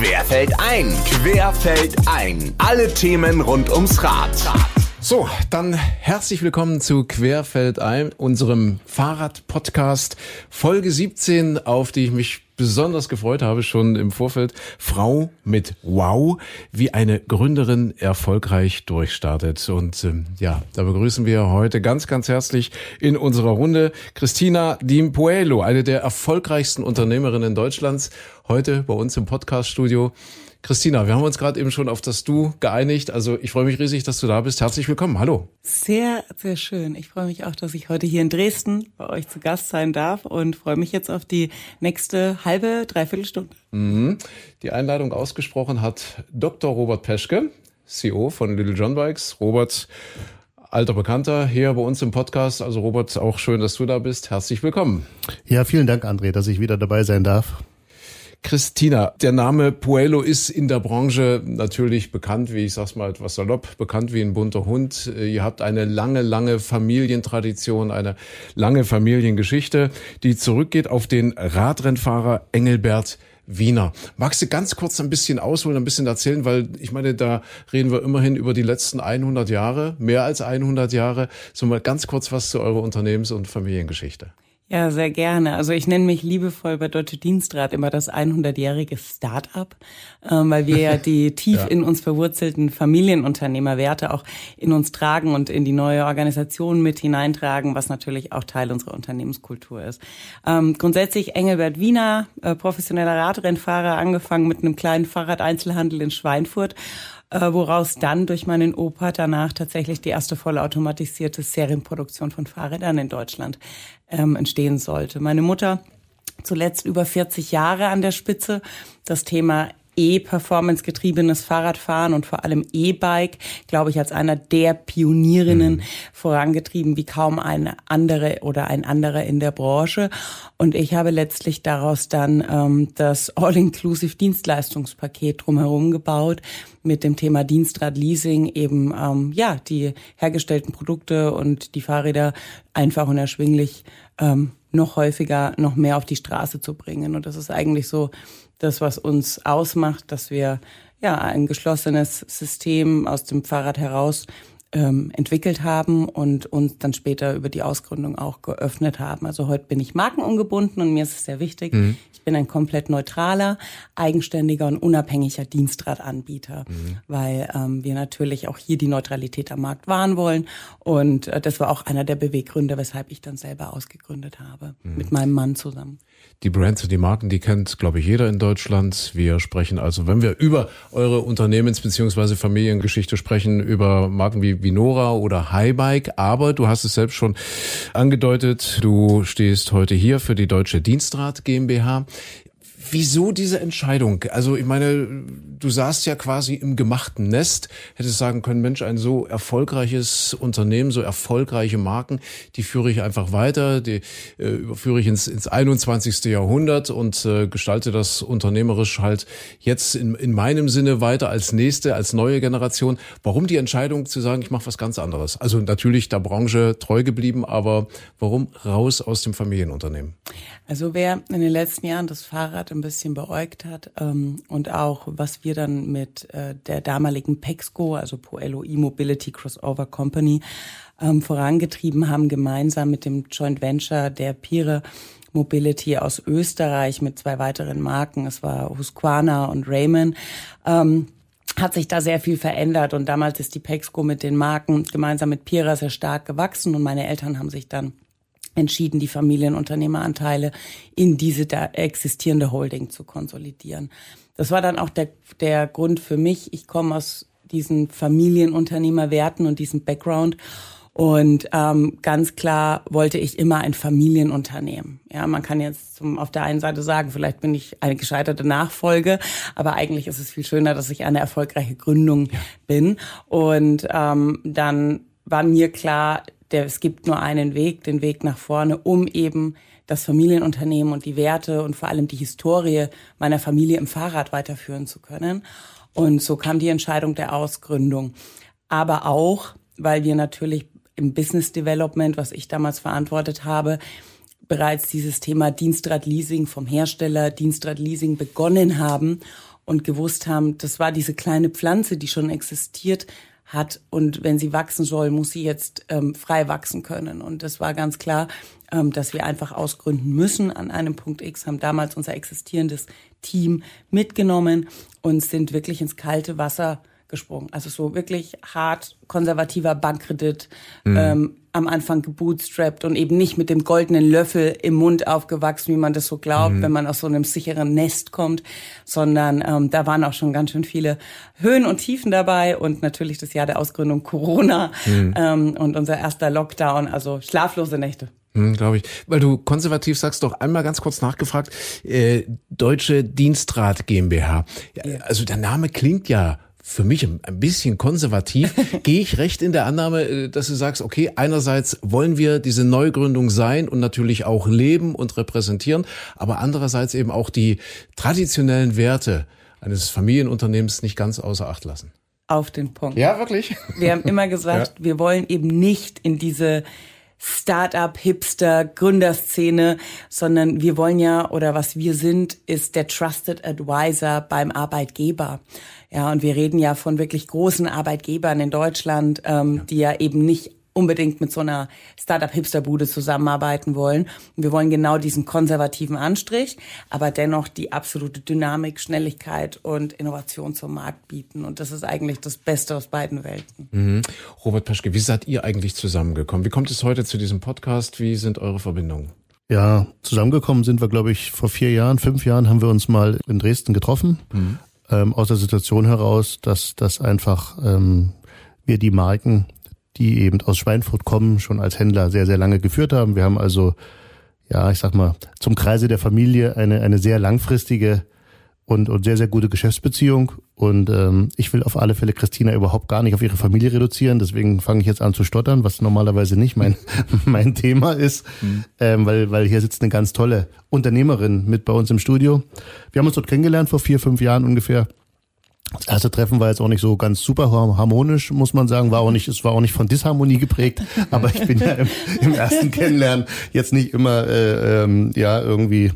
Querfeld ein, Querfeld ein. Alle Themen rund ums Rad. So, dann herzlich willkommen zu Querfeld ein, unserem Fahrrad-Podcast, Folge 17, auf die ich mich besonders gefreut habe, schon im Vorfeld. Frau mit Wow, wie eine Gründerin erfolgreich durchstartet. Und ähm, ja, da begrüßen wir heute ganz, ganz herzlich in unserer Runde Christina Dimpuelo, eine der erfolgreichsten Unternehmerinnen Deutschlands, heute bei uns im Podcast-Studio. Christina, wir haben uns gerade eben schon auf das Du geeinigt. Also ich freue mich riesig, dass du da bist. Herzlich willkommen. Hallo. Sehr, sehr schön. Ich freue mich auch, dass ich heute hier in Dresden bei euch zu Gast sein darf und freue mich jetzt auf die nächste halbe, dreiviertel Stunde. Mhm. Die Einladung ausgesprochen hat Dr. Robert Peschke, CEO von Little John Bikes. Robert, alter Bekannter hier bei uns im Podcast. Also Robert, auch schön, dass du da bist. Herzlich willkommen. Ja, vielen Dank, André, dass ich wieder dabei sein darf. Christina, der Name Puello ist in der Branche natürlich bekannt, wie ich sag's mal etwas salopp, bekannt wie ein bunter Hund. Ihr habt eine lange, lange Familientradition, eine lange Familiengeschichte, die zurückgeht auf den Radrennfahrer Engelbert Wiener. Magst du ganz kurz ein bisschen ausholen, ein bisschen erzählen, weil ich meine, da reden wir immerhin über die letzten 100 Jahre, mehr als 100 Jahre. So mal ganz kurz was zu eurer Unternehmens- und Familiengeschichte. Ja, sehr gerne. Also ich nenne mich liebevoll bei Deutsche Dienstrat immer das 100-jährige Start-up, ähm, weil wir ja die tief ja. in uns verwurzelten Familienunternehmerwerte auch in uns tragen und in die neue Organisation mit hineintragen, was natürlich auch Teil unserer Unternehmenskultur ist. Ähm, grundsätzlich Engelbert Wiener, äh, professioneller Radrennfahrer, angefangen mit einem kleinen Fahrradeinzelhandel in Schweinfurt äh, woraus dann durch meinen Opa danach tatsächlich die erste vollautomatisierte Serienproduktion von Fahrrädern in Deutschland ähm, entstehen sollte. Meine Mutter zuletzt über 40 Jahre an der Spitze. Das Thema E-Performance getriebenes Fahrradfahren und vor allem E-Bike, glaube ich, als einer der Pionierinnen mhm. vorangetrieben wie kaum eine andere oder ein anderer in der Branche. Und ich habe letztlich daraus dann ähm, das All-Inclusive Dienstleistungspaket drumherum gebaut mit dem Thema Dienstrad-Leasing eben ähm, ja die hergestellten Produkte und die Fahrräder einfach und erschwinglich ähm, noch häufiger, noch mehr auf die Straße zu bringen. Und das ist eigentlich so das, was uns ausmacht, dass wir ja ein geschlossenes System aus dem Fahrrad heraus ähm, entwickelt haben und uns dann später über die Ausgründung auch geöffnet haben. Also heute bin ich markenungebunden und mir ist es sehr wichtig. Mhm. Ich bin ein komplett neutraler, eigenständiger und unabhängiger Dienstradanbieter, mhm. weil ähm, wir natürlich auch hier die Neutralität am Markt wahren wollen. Und äh, das war auch einer der Beweggründe, weshalb ich dann selber ausgegründet habe, mhm. mit meinem Mann zusammen. Die Brands und die Marken, die kennt, glaube ich, jeder in Deutschland. Wir sprechen also, wenn wir über eure Unternehmens- bzw. Familiengeschichte sprechen, über Marken wie Vinora oder Highbike. Aber du hast es selbst schon angedeutet, du stehst heute hier für die Deutsche Dienstrat GmbH. Wieso diese Entscheidung? Also ich meine, du saßt ja quasi im gemachten Nest, hättest sagen können, Mensch, ein so erfolgreiches Unternehmen, so erfolgreiche Marken, die führe ich einfach weiter, die äh, überführe ich ins, ins 21. Jahrhundert und äh, gestalte das unternehmerisch halt jetzt in, in meinem Sinne weiter als nächste, als neue Generation. Warum die Entscheidung zu sagen, ich mache was ganz anderes? Also natürlich der Branche treu geblieben, aber warum raus aus dem Familienunternehmen? Also wer in den letzten Jahren das Fahrrad ein bisschen beäugt hat ähm, und auch was wir dann mit äh, der damaligen PEXCO, also Poelo E-Mobility Crossover Company, ähm, vorangetrieben haben, gemeinsam mit dem Joint Venture der Pire Mobility aus Österreich mit zwei weiteren Marken. Es war Husqvarna und Raymond. Ähm, hat sich da sehr viel verändert und damals ist die PEXCO mit den Marken gemeinsam mit Pira sehr stark gewachsen und meine Eltern haben sich dann entschieden, die Familienunternehmeranteile in diese da existierende Holding zu konsolidieren. Das war dann auch der, der Grund für mich. Ich komme aus diesen Familienunternehmerwerten und diesem Background. Und ähm, ganz klar wollte ich immer ein Familienunternehmen. Ja, man kann jetzt zum, auf der einen Seite sagen, vielleicht bin ich eine gescheiterte Nachfolge, aber eigentlich ist es viel schöner, dass ich eine erfolgreiche Gründung bin. Und ähm, dann war mir klar, der, es gibt nur einen Weg, den Weg nach vorne, um eben das Familienunternehmen und die Werte und vor allem die Historie meiner Familie im Fahrrad weiterführen zu können. Und so kam die Entscheidung der Ausgründung. Aber auch, weil wir natürlich im Business Development, was ich damals verantwortet habe, bereits dieses Thema Dienstrad Leasing vom Hersteller Dienstrad Leasing begonnen haben und gewusst haben, das war diese kleine Pflanze, die schon existiert hat und wenn sie wachsen soll, muss sie jetzt ähm, frei wachsen können. Und das war ganz klar, ähm, dass wir einfach ausgründen müssen an einem Punkt X, haben damals unser existierendes Team mitgenommen und sind wirklich ins kalte Wasser gesprungen. Also so wirklich hart konservativer Bankkredit, mhm. ähm, am Anfang gebootstrapped und eben nicht mit dem goldenen Löffel im Mund aufgewachsen, wie man das so glaubt, mhm. wenn man aus so einem sicheren Nest kommt, sondern ähm, da waren auch schon ganz schön viele Höhen und Tiefen dabei und natürlich das Jahr der Ausgründung Corona mhm. ähm, und unser erster Lockdown, also schlaflose Nächte. Hm, Glaube ich. Weil du konservativ sagst, doch einmal ganz kurz nachgefragt, äh, Deutsche Dienstrat GmbH. Ja, also der Name klingt ja für mich ein bisschen konservativ. Gehe ich recht in der Annahme, äh, dass du sagst, okay, einerseits wollen wir diese Neugründung sein und natürlich auch leben und repräsentieren, aber andererseits eben auch die traditionellen Werte eines Familienunternehmens nicht ganz außer Acht lassen. Auf den Punkt. Ja, wirklich. Wir haben immer gesagt, ja. wir wollen eben nicht in diese Startup, Hipster, Gründerszene, sondern wir wollen ja oder was wir sind, ist der Trusted Advisor beim Arbeitgeber. Ja, und wir reden ja von wirklich großen Arbeitgebern in Deutschland, ähm, ja. die ja eben nicht unbedingt mit so einer Startup-Hipster-Bude zusammenarbeiten wollen. Und wir wollen genau diesen konservativen Anstrich, aber dennoch die absolute Dynamik, Schnelligkeit und Innovation zum Markt bieten. Und das ist eigentlich das Beste aus beiden Welten. Mhm. Robert Paschke, wie seid ihr eigentlich zusammengekommen? Wie kommt es heute zu diesem Podcast? Wie sind eure Verbindungen? Ja, zusammengekommen sind wir, glaube ich, vor vier Jahren, fünf Jahren haben wir uns mal in Dresden getroffen. Mhm. Ähm, aus der Situation heraus, dass, dass einfach ähm, wir die Marken die eben aus Schweinfurt kommen, schon als Händler sehr, sehr lange geführt haben. Wir haben also, ja, ich sag mal, zum Kreise der Familie eine, eine sehr langfristige und, und sehr, sehr gute Geschäftsbeziehung. Und ähm, ich will auf alle Fälle Christina überhaupt gar nicht auf ihre Familie reduzieren. Deswegen fange ich jetzt an zu stottern, was normalerweise nicht mein, mein Thema ist, mhm. ähm, weil, weil hier sitzt eine ganz tolle Unternehmerin mit bei uns im Studio. Wir haben uns dort kennengelernt vor vier, fünf Jahren ungefähr. Das erste Treffen war jetzt auch nicht so ganz super harmonisch, muss man sagen. War auch nicht, es war auch nicht von Disharmonie geprägt. Aber ich bin ja im, im ersten Kennenlernen jetzt nicht immer äh, ähm, ja irgendwie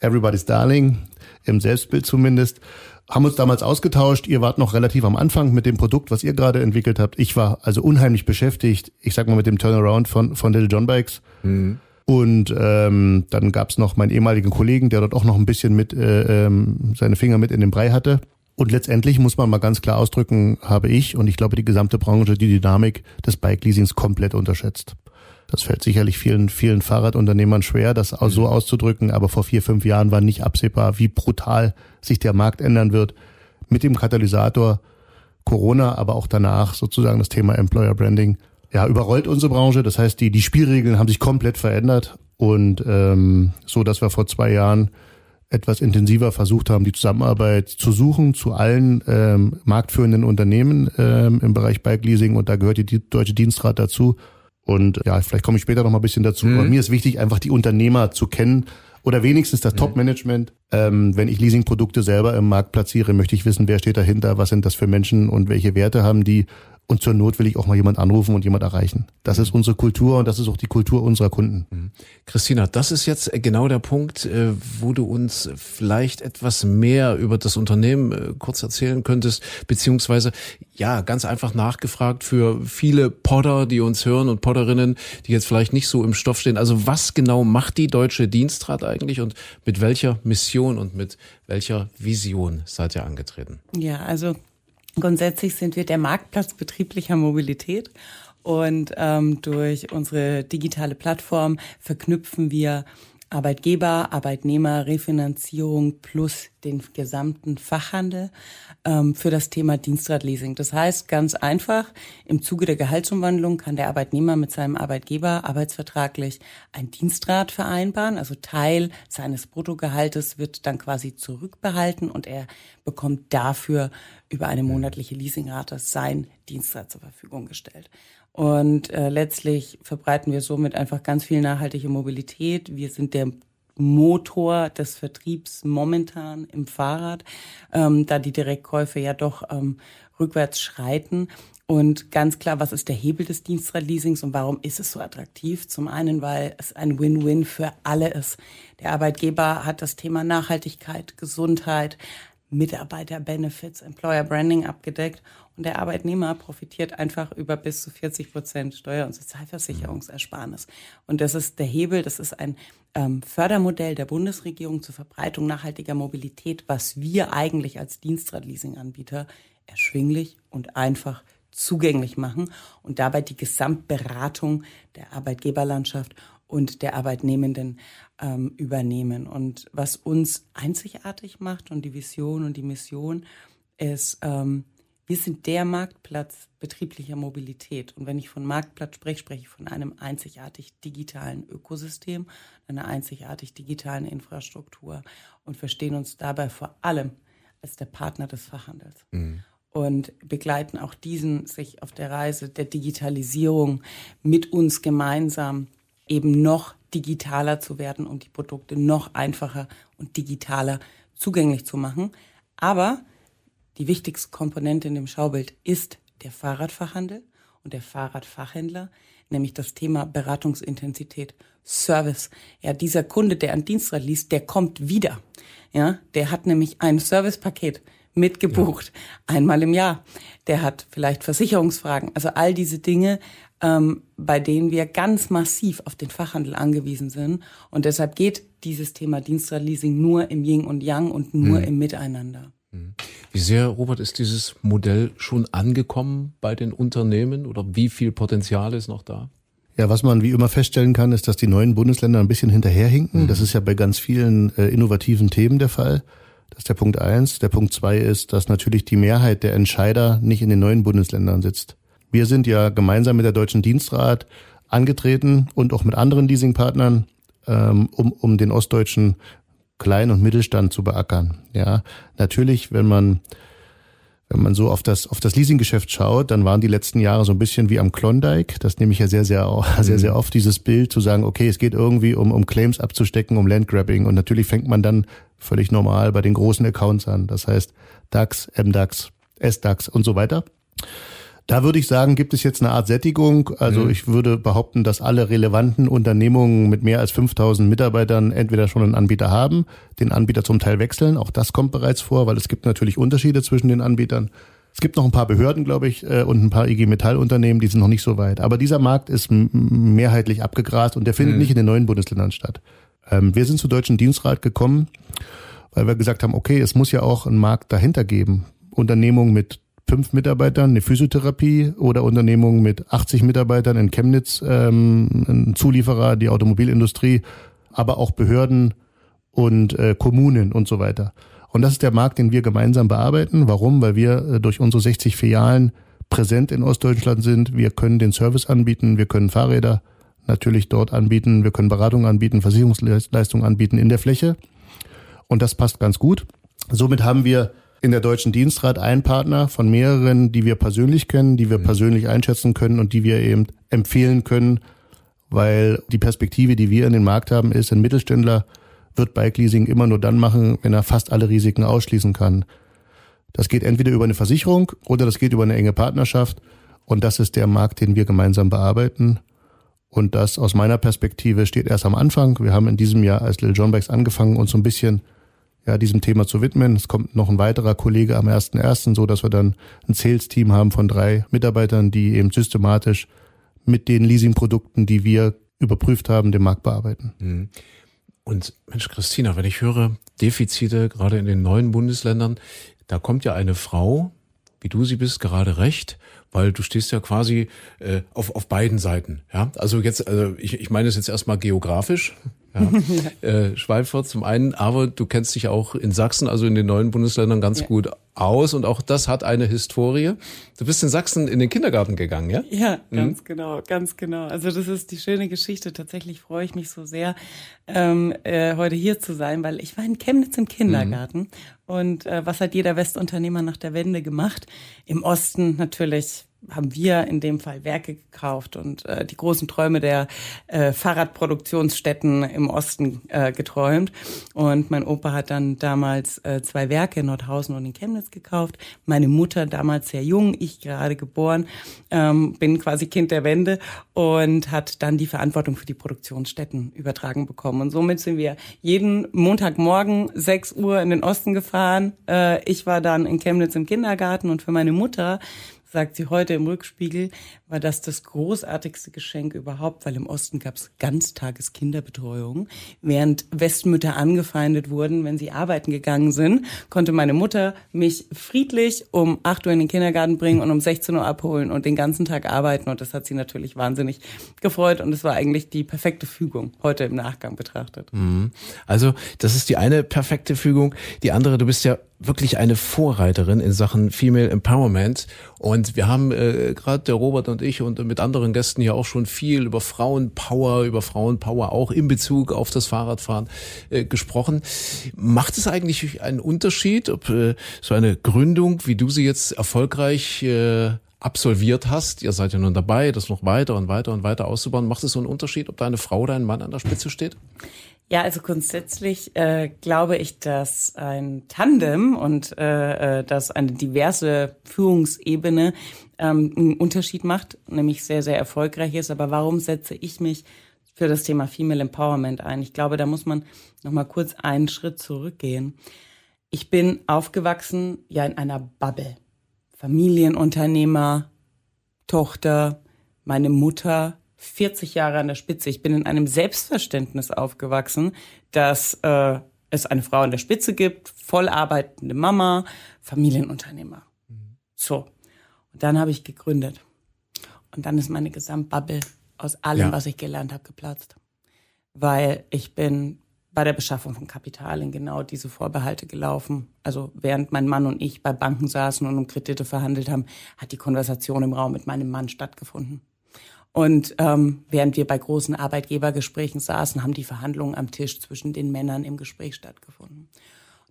everybody's darling im Selbstbild zumindest. Haben uns damals ausgetauscht. Ihr wart noch relativ am Anfang mit dem Produkt, was ihr gerade entwickelt habt. Ich war also unheimlich beschäftigt. Ich sag mal mit dem Turnaround von von Little John Bikes. Mhm. Und ähm, dann gab's noch meinen ehemaligen Kollegen, der dort auch noch ein bisschen mit äh, ähm, seine Finger mit in den Brei hatte. Und letztendlich muss man mal ganz klar ausdrücken, habe ich und ich glaube die gesamte Branche die Dynamik des Bike-Leasings komplett unterschätzt. Das fällt sicherlich vielen, vielen Fahrradunternehmern schwer, das so mhm. auszudrücken, aber vor vier, fünf Jahren war nicht absehbar, wie brutal sich der Markt ändern wird mit dem Katalysator Corona, aber auch danach sozusagen das Thema Employer Branding. Ja, überrollt unsere Branche. Das heißt, die, die Spielregeln haben sich komplett verändert und ähm, so, dass wir vor zwei Jahren etwas intensiver versucht haben, die Zusammenarbeit zu suchen zu allen ähm, marktführenden Unternehmen ähm, im Bereich Bike Leasing und da gehört die Deutsche Dienstrat dazu. Und ja, vielleicht komme ich später noch mal ein bisschen dazu. Mhm. Aber mir ist wichtig, einfach die Unternehmer zu kennen oder wenigstens das mhm. Top-Management. Ähm, wenn ich Leasingprodukte selber im Markt platziere, möchte ich wissen, wer steht dahinter, was sind das für Menschen und welche Werte haben die und zur Not will ich auch mal jemand anrufen und jemand erreichen. Das ist unsere Kultur und das ist auch die Kultur unserer Kunden. Mhm. Christina, das ist jetzt genau der Punkt, äh, wo du uns vielleicht etwas mehr über das Unternehmen äh, kurz erzählen könntest, beziehungsweise ja, ganz einfach nachgefragt für viele Podder, die uns hören und Podderinnen, die jetzt vielleicht nicht so im Stoff stehen. Also was genau macht die Deutsche Dienstrat eigentlich und mit welcher Mission und mit welcher Vision seid ihr angetreten? Ja, also Grundsätzlich sind wir der Marktplatz betrieblicher Mobilität und ähm, durch unsere digitale Plattform verknüpfen wir Arbeitgeber, Arbeitnehmer, Refinanzierung plus den gesamten Fachhandel ähm, für das Thema Dienstradleasing. Das heißt ganz einfach, im Zuge der Gehaltsumwandlung kann der Arbeitnehmer mit seinem Arbeitgeber arbeitsvertraglich ein Dienstrad vereinbaren. Also Teil seines Bruttogehaltes wird dann quasi zurückbehalten und er bekommt dafür über eine monatliche Leasingrate sein Dienstrad zur Verfügung gestellt. Und äh, letztlich verbreiten wir somit einfach ganz viel nachhaltige Mobilität. Wir sind der Motor des Vertriebs momentan im Fahrrad, ähm, da die Direktkäufe ja doch ähm, rückwärts schreiten. Und ganz klar, was ist der Hebel des Dienstradleasings und warum ist es so attraktiv? Zum einen, weil es ein Win-Win für alle ist. Der Arbeitgeber hat das Thema Nachhaltigkeit, Gesundheit, Mitarbeiter-Benefits, Employer-Branding abgedeckt und der Arbeitnehmer profitiert einfach über bis zu 40 Prozent Steuer- und Sozialversicherungsersparnis. Und das ist der Hebel, das ist ein ähm, Fördermodell der Bundesregierung zur Verbreitung nachhaltiger Mobilität, was wir eigentlich als Dienstrad-Leasing-Anbieter erschwinglich und einfach zugänglich machen und dabei die Gesamtberatung der Arbeitgeberlandschaft und der Arbeitnehmenden ähm, übernehmen. Und was uns einzigartig macht und die Vision und die Mission ist, ähm, wir sind der Marktplatz betrieblicher Mobilität. Und wenn ich von Marktplatz spreche, spreche ich von einem einzigartig digitalen Ökosystem, einer einzigartig digitalen Infrastruktur und verstehen uns dabei vor allem als der Partner des Fachhandels. Mhm. Und begleiten auch diesen sich auf der Reise der Digitalisierung mit uns gemeinsam eben noch digitaler zu werden, um die Produkte noch einfacher und digitaler zugänglich zu machen. Aber die wichtigste Komponente in dem Schaubild ist der Fahrradfachhandel und der Fahrradfachhändler, nämlich das Thema Beratungsintensität, Service. Ja, dieser Kunde, der ein Dienstrad liest, der kommt wieder. Ja, der hat nämlich ein Servicepaket mitgebucht, ja. einmal im Jahr. Der hat vielleicht Versicherungsfragen. Also all diese Dinge, ähm, bei denen wir ganz massiv auf den Fachhandel angewiesen sind. Und deshalb geht dieses Thema Dienstradleasing nur im Yin und Yang und nur mhm. im Miteinander. Mhm. Wie sehr, Robert, ist dieses Modell schon angekommen bei den Unternehmen oder wie viel Potenzial ist noch da? Ja, was man wie immer feststellen kann, ist, dass die neuen Bundesländer ein bisschen hinterherhinken. Mhm. Das ist ja bei ganz vielen äh, innovativen Themen der Fall. Das ist der Punkt eins. Der Punkt zwei ist, dass natürlich die Mehrheit der Entscheider nicht in den neuen Bundesländern sitzt. Wir sind ja gemeinsam mit der Deutschen Dienstrat angetreten und auch mit anderen Leasingpartnern, ähm, um, um den ostdeutschen Klein- und Mittelstand zu beackern. Ja, natürlich, wenn man wenn man so auf das auf das Leasinggeschäft schaut, dann waren die letzten Jahre so ein bisschen wie am Klondike. Das nehme ich ja sehr sehr sehr sehr oft dieses Bild zu sagen, okay, es geht irgendwie um um Claims abzustecken, um Landgrabbing und natürlich fängt man dann völlig normal bei den großen Accounts an. Das heißt DAX, MDAX, SDAX und so weiter. Da würde ich sagen, gibt es jetzt eine Art Sättigung. Also mhm. ich würde behaupten, dass alle relevanten Unternehmungen mit mehr als 5000 Mitarbeitern entweder schon einen Anbieter haben, den Anbieter zum Teil wechseln. Auch das kommt bereits vor, weil es gibt natürlich Unterschiede zwischen den Anbietern. Es gibt noch ein paar Behörden, glaube ich, äh, und ein paar IG Metall-Unternehmen, die sind noch nicht so weit. Aber dieser Markt ist mehrheitlich abgegrast und der findet mhm. nicht in den neuen Bundesländern statt. Ähm, wir sind zu Deutschen Dienstrat gekommen, weil wir gesagt haben, okay, es muss ja auch einen Markt dahinter geben. Unternehmungen mit fünf Mitarbeitern eine Physiotherapie oder Unternehmungen mit 80 Mitarbeitern in Chemnitz, ähm, ein Zulieferer, die Automobilindustrie, aber auch Behörden und äh, Kommunen und so weiter. Und das ist der Markt, den wir gemeinsam bearbeiten. Warum? Weil wir äh, durch unsere 60 Filialen präsent in Ostdeutschland sind. Wir können den Service anbieten, wir können Fahrräder natürlich dort anbieten, wir können Beratung anbieten, Versicherungsleistungen anbieten in der Fläche. Und das passt ganz gut. Somit haben wir in der Deutschen Dienstrat ein Partner von mehreren, die wir persönlich kennen, die wir mhm. persönlich einschätzen können und die wir eben empfehlen können, weil die Perspektive, die wir in den Markt haben, ist, ein Mittelständler wird Bike Leasing immer nur dann machen, wenn er fast alle Risiken ausschließen kann. Das geht entweder über eine Versicherung oder das geht über eine enge Partnerschaft und das ist der Markt, den wir gemeinsam bearbeiten. Und das aus meiner Perspektive steht erst am Anfang. Wir haben in diesem Jahr als Little John Bikes angefangen, uns so ein bisschen ja, diesem Thema zu widmen. Es kommt noch ein weiterer Kollege am 1.1., so dass wir dann ein Sales-Team haben von drei Mitarbeitern, die eben systematisch mit den Leasing-Produkten, die wir überprüft haben, den Markt bearbeiten. Mhm. Und Mensch, Christina, wenn ich höre Defizite gerade in den neuen Bundesländern, da kommt ja eine Frau, wie du sie bist, gerade recht, weil du stehst ja quasi äh, auf, auf beiden Seiten. Ja, also jetzt, also ich, ich meine es jetzt erstmal geografisch. Ja. äh, Schweinfurt zum einen, aber du kennst dich auch in Sachsen, also in den neuen Bundesländern ganz ja. gut aus und auch das hat eine Historie. Du bist in Sachsen in den Kindergarten gegangen, ja? Ja, mhm. ganz mhm. genau, ganz genau. Also das ist die schöne Geschichte. Tatsächlich freue ich mich so sehr, ähm, äh, heute hier zu sein, weil ich war in Chemnitz im Kindergarten mhm. und äh, was hat jeder Westunternehmer nach der Wende gemacht? Im Osten natürlich haben wir in dem Fall Werke gekauft und äh, die großen Träume der äh, Fahrradproduktionsstätten im Osten äh, geträumt. Und mein Opa hat dann damals äh, zwei Werke in Nordhausen und in Chemnitz gekauft. Meine Mutter damals sehr jung, ich gerade geboren, ähm, bin quasi Kind der Wende und hat dann die Verantwortung für die Produktionsstätten übertragen bekommen. Und somit sind wir jeden Montagmorgen 6 Uhr in den Osten gefahren. Äh, ich war dann in Chemnitz im Kindergarten und für meine Mutter sagt sie heute im Rückspiegel, war das das großartigste Geschenk überhaupt, weil im Osten gab es Ganztageskinderbetreuung. Während Westmütter angefeindet wurden, wenn sie arbeiten gegangen sind, konnte meine Mutter mich friedlich um 8 Uhr in den Kindergarten bringen und um 16 Uhr abholen und den ganzen Tag arbeiten. Und das hat sie natürlich wahnsinnig gefreut. Und es war eigentlich die perfekte Fügung, heute im Nachgang betrachtet. Mhm. Also das ist die eine perfekte Fügung. Die andere, du bist ja wirklich eine Vorreiterin in Sachen Female Empowerment. Und wir haben äh, gerade der Robert und ich und mit anderen Gästen ja auch schon viel über Frauenpower, über Frauenpower auch in Bezug auf das Fahrradfahren äh, gesprochen. Macht es eigentlich einen Unterschied, ob äh, so eine Gründung, wie du sie jetzt erfolgreich äh, absolviert hast, ihr seid ja nun dabei, das noch weiter und weiter und weiter auszubauen, macht es so einen Unterschied, ob da eine Frau oder ein Mann an der Spitze steht? Ja, also grundsätzlich äh, glaube ich, dass ein Tandem und äh, äh, dass eine diverse Führungsebene ähm, einen Unterschied macht, nämlich sehr, sehr erfolgreich ist. Aber warum setze ich mich für das Thema Female Empowerment ein? Ich glaube, da muss man noch mal kurz einen Schritt zurückgehen. Ich bin aufgewachsen ja in einer Bubble. Familienunternehmer, Tochter, meine Mutter, 40 Jahre an der Spitze. Ich bin in einem Selbstverständnis aufgewachsen, dass äh, es eine Frau an der Spitze gibt, voll arbeitende Mama, Familienunternehmer. Mhm. So. Und dann habe ich gegründet. Und dann ist meine Gesamtbubble aus allem, ja. was ich gelernt habe, geplatzt. Weil ich bin bei der Beschaffung von Kapital in genau diese Vorbehalte gelaufen. Also während mein Mann und ich bei Banken saßen und um Kredite verhandelt haben, hat die Konversation im Raum mit meinem Mann stattgefunden. Und ähm, während wir bei großen Arbeitgebergesprächen saßen, haben die Verhandlungen am Tisch zwischen den Männern im Gespräch stattgefunden.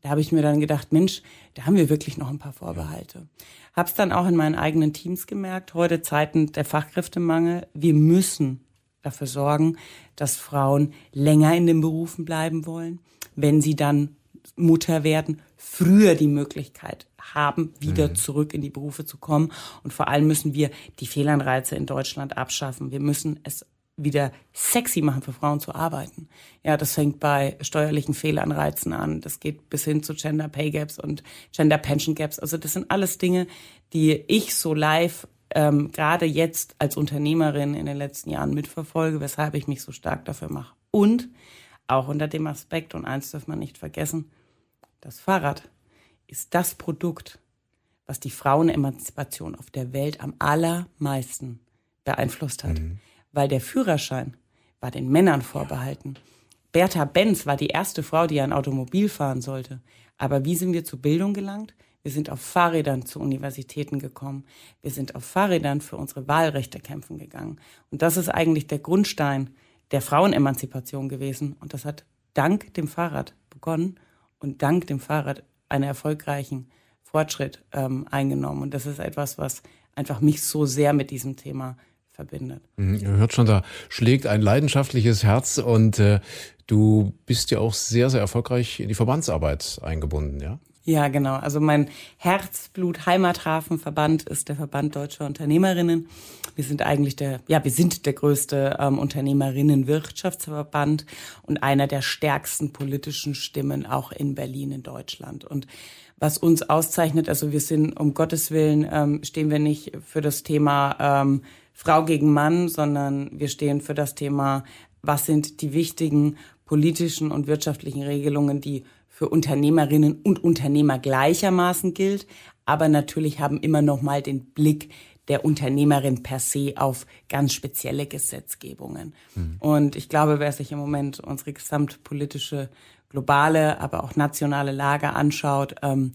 Da habe ich mir dann gedacht, Mensch, da haben wir wirklich noch ein paar Vorbehalte. Hab's dann auch in meinen eigenen Teams gemerkt, heute Zeiten der Fachkräftemangel, wir müssen dafür sorgen, dass Frauen länger in den Berufen bleiben wollen, wenn sie dann Mutter werden, früher die Möglichkeit haben, wieder mhm. zurück in die Berufe zu kommen. Und vor allem müssen wir die Fehlanreize in Deutschland abschaffen. Wir müssen es wieder sexy machen für Frauen zu arbeiten. Ja, das fängt bei steuerlichen Fehlanreizen an. Das geht bis hin zu Gender Pay Gaps und Gender Pension Gaps. Also das sind alles Dinge, die ich so live ähm, gerade jetzt als Unternehmerin in den letzten Jahren mitverfolge, weshalb ich mich so stark dafür mache. Und auch unter dem Aspekt, und eins darf man nicht vergessen, das Fahrrad ist das Produkt, was die Frauenemanzipation auf der Welt am allermeisten beeinflusst hat. Mhm. Weil der Führerschein war den Männern vorbehalten. Bertha Benz war die erste Frau, die ein Automobil fahren sollte. Aber wie sind wir zur Bildung gelangt? Wir sind auf Fahrrädern zu Universitäten gekommen. Wir sind auf Fahrrädern für unsere Wahlrechte kämpfen gegangen. Und das ist eigentlich der Grundstein der Frauenemanzipation gewesen. Und das hat dank dem Fahrrad begonnen und dank dem Fahrrad einen erfolgreichen Fortschritt ähm, eingenommen. Und das ist etwas, was einfach mich so sehr mit diesem Thema verbindet. Mhm, ihr hört schon, da schlägt ein leidenschaftliches Herz und äh, du bist ja auch sehr, sehr erfolgreich in die Verbandsarbeit eingebunden, ja? Ja, genau. Also mein Herzblut Heimathafenverband ist der Verband Deutscher Unternehmerinnen. Wir sind eigentlich der, ja, wir sind der größte ähm, Unternehmerinnenwirtschaftsverband und einer der stärksten politischen Stimmen auch in Berlin in Deutschland. Und was uns auszeichnet, also wir sind um Gottes Willen ähm, stehen wir nicht für das Thema ähm, Frau gegen Mann, sondern wir stehen für das Thema, was sind die wichtigen politischen und wirtschaftlichen Regelungen, die für Unternehmerinnen und Unternehmer gleichermaßen gilt, aber natürlich haben immer noch mal den Blick der Unternehmerin per se auf ganz spezielle Gesetzgebungen. Mhm. Und ich glaube, wer sich im Moment unsere gesamtpolitische globale, aber auch nationale Lage anschaut, ähm,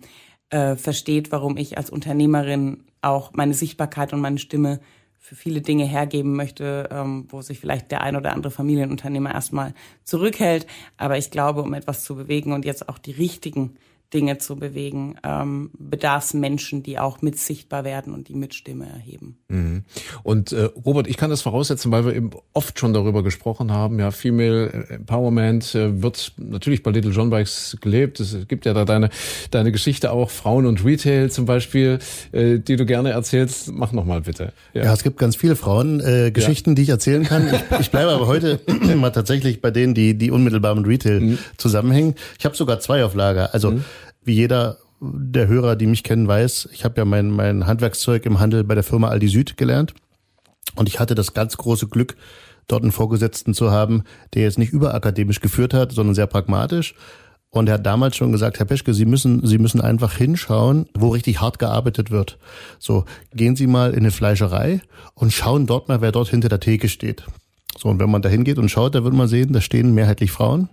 äh, versteht, warum ich als Unternehmerin auch meine Sichtbarkeit und meine Stimme für viele Dinge hergeben möchte, ähm, wo sich vielleicht der ein oder andere Familienunternehmer erstmal zurückhält. Aber ich glaube, um etwas zu bewegen und jetzt auch die richtigen Dinge zu bewegen, ähm, bedarf es Menschen, die auch mit sichtbar werden und die Mitstimme erheben. Mhm. Und äh, Robert, ich kann das voraussetzen, weil wir eben oft schon darüber gesprochen haben. Ja, Female Empowerment äh, wird natürlich bei Little John Bikes gelebt. Es gibt ja da deine deine Geschichte auch Frauen und Retail zum Beispiel, äh, die du gerne erzählst. Mach noch mal bitte. Ja, ja es gibt ganz viele Frauen-Geschichten, äh, ja. die ich erzählen kann. Ich, ich bleibe aber heute mal tatsächlich bei denen, die die unmittelbar mit Retail mhm. zusammenhängen. Ich habe sogar zwei auf Lager. Also mhm wie jeder der Hörer, die mich kennen, weiß, ich habe ja mein, mein Handwerkszeug im Handel bei der Firma Aldi Süd gelernt. Und ich hatte das ganz große Glück, dort einen Vorgesetzten zu haben, der jetzt nicht überakademisch geführt hat, sondern sehr pragmatisch. Und er hat damals schon gesagt, Herr Peschke, Sie müssen, Sie müssen einfach hinschauen, wo richtig hart gearbeitet wird. So, gehen Sie mal in eine Fleischerei und schauen dort mal, wer dort hinter der Theke steht. So, und wenn man da hingeht und schaut, da wird man sehen, da stehen mehrheitlich Frauen.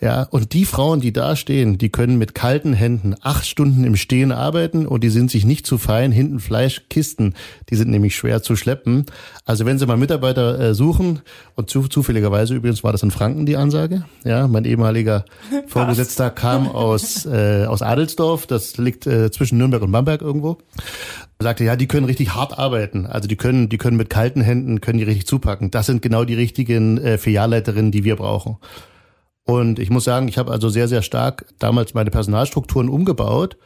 Ja, und die Frauen, die da stehen, die können mit kalten Händen acht Stunden im Stehen arbeiten und die sind sich nicht zu fein. Hinten Fleischkisten, die sind nämlich schwer zu schleppen. Also wenn Sie mal Mitarbeiter äh, suchen, und zu, zufälligerweise übrigens war das in Franken die Ansage. Ja, mein ehemaliger Vorgesetzter kam aus, äh, aus Adelsdorf, das liegt äh, zwischen Nürnberg und Bamberg irgendwo sagte, ja, die können richtig hart arbeiten. Also die können, die können mit kalten Händen, können die richtig zupacken. Das sind genau die richtigen äh, Filialleiterinnen, die wir brauchen. Und ich muss sagen, ich habe also sehr, sehr stark damals meine Personalstrukturen umgebaut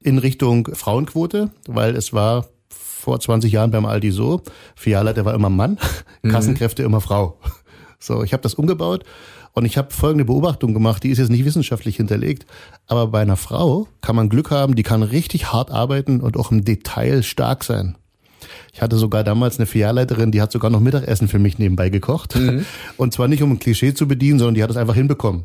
in Richtung Frauenquote, weil es war vor 20 Jahren beim Aldi so, Filialleiter war immer Mann, mhm. Kassenkräfte immer Frau. So, ich habe das umgebaut und ich habe folgende Beobachtung gemacht, die ist jetzt nicht wissenschaftlich hinterlegt, aber bei einer Frau kann man Glück haben, die kann richtig hart arbeiten und auch im Detail stark sein. Ich hatte sogar damals eine Filialleiterin, die hat sogar noch Mittagessen für mich nebenbei gekocht. Mhm. Und zwar nicht, um ein Klischee zu bedienen, sondern die hat es einfach hinbekommen.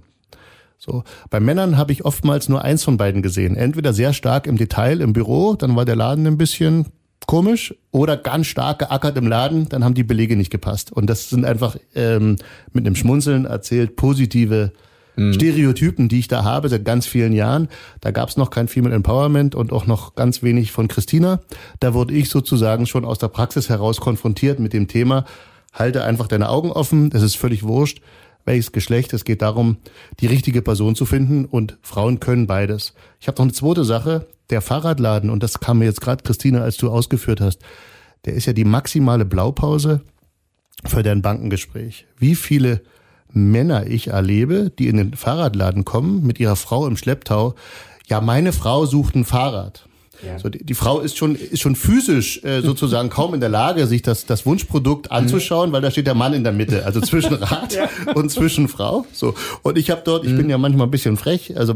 So. Bei Männern habe ich oftmals nur eins von beiden gesehen. Entweder sehr stark im Detail im Büro, dann war der Laden ein bisschen komisch oder ganz stark geackert im Laden, dann haben die Belege nicht gepasst. Und das sind einfach ähm, mit einem Schmunzeln erzählt positive mhm. Stereotypen, die ich da habe seit ganz vielen Jahren. Da gab es noch kein Female Empowerment und auch noch ganz wenig von Christina. Da wurde ich sozusagen schon aus der Praxis heraus konfrontiert mit dem Thema, halte einfach deine Augen offen, das ist völlig wurscht welches Geschlecht. Es geht darum, die richtige Person zu finden und Frauen können beides. Ich habe noch eine zweite Sache, der Fahrradladen, und das kam mir jetzt gerade, Christine, als du ausgeführt hast, der ist ja die maximale Blaupause für dein Bankengespräch. Wie viele Männer ich erlebe, die in den Fahrradladen kommen mit ihrer Frau im Schlepptau. Ja, meine Frau sucht ein Fahrrad. Ja. So, die, die, Frau ist schon, ist schon physisch äh, sozusagen kaum in der Lage, sich das, das Wunschprodukt anzuschauen, mhm. weil da steht der Mann in der Mitte, also zwischen Rad ja. und zwischen Frau. So und ich habe dort, ich mhm. bin ja manchmal ein bisschen frech, also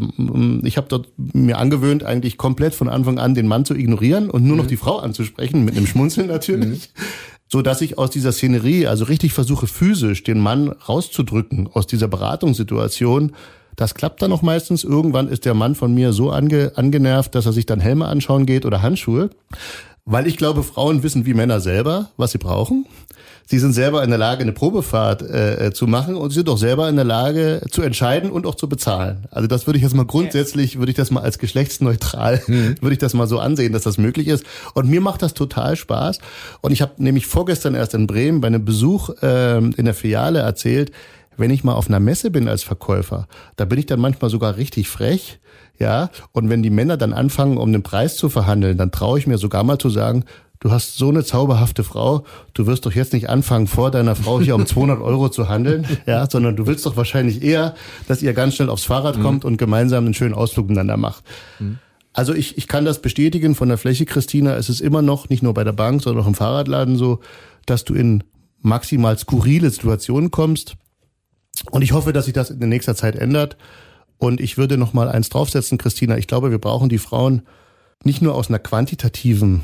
ich habe dort mir angewöhnt, eigentlich komplett von Anfang an den Mann zu ignorieren und nur mhm. noch die Frau anzusprechen, mit einem Schmunzeln natürlich. Mhm. So dass ich aus dieser Szenerie, also richtig versuche physisch den Mann rauszudrücken aus dieser Beratungssituation das klappt dann auch meistens. Irgendwann ist der Mann von mir so ange, angenervt, dass er sich dann Helme anschauen geht oder Handschuhe. Weil ich glaube, Frauen wissen wie Männer selber, was sie brauchen. Sie sind selber in der Lage, eine Probefahrt äh, zu machen und sie sind auch selber in der Lage zu entscheiden und auch zu bezahlen. Also das würde ich jetzt mal grundsätzlich, würde ich das mal als geschlechtsneutral, mhm. würde ich das mal so ansehen, dass das möglich ist. Und mir macht das total Spaß. Und ich habe nämlich vorgestern erst in Bremen bei einem Besuch äh, in der Filiale erzählt, wenn ich mal auf einer Messe bin als Verkäufer, da bin ich dann manchmal sogar richtig frech, ja. Und wenn die Männer dann anfangen, um den Preis zu verhandeln, dann traue ich mir sogar mal zu sagen, du hast so eine zauberhafte Frau, du wirst doch jetzt nicht anfangen, vor deiner Frau hier um 200 Euro zu handeln, ja, sondern du willst doch wahrscheinlich eher, dass ihr ganz schnell aufs Fahrrad mhm. kommt und gemeinsam einen schönen Ausflug miteinander macht. Mhm. Also ich, ich kann das bestätigen von der Fläche, Christina. Es ist immer noch, nicht nur bei der Bank, sondern auch im Fahrradladen so, dass du in maximal skurrile Situationen kommst. Und ich hoffe, dass sich das in der nächster Zeit ändert. Und ich würde noch mal eins draufsetzen, Christina. Ich glaube, wir brauchen die Frauen nicht nur aus einer quantitativen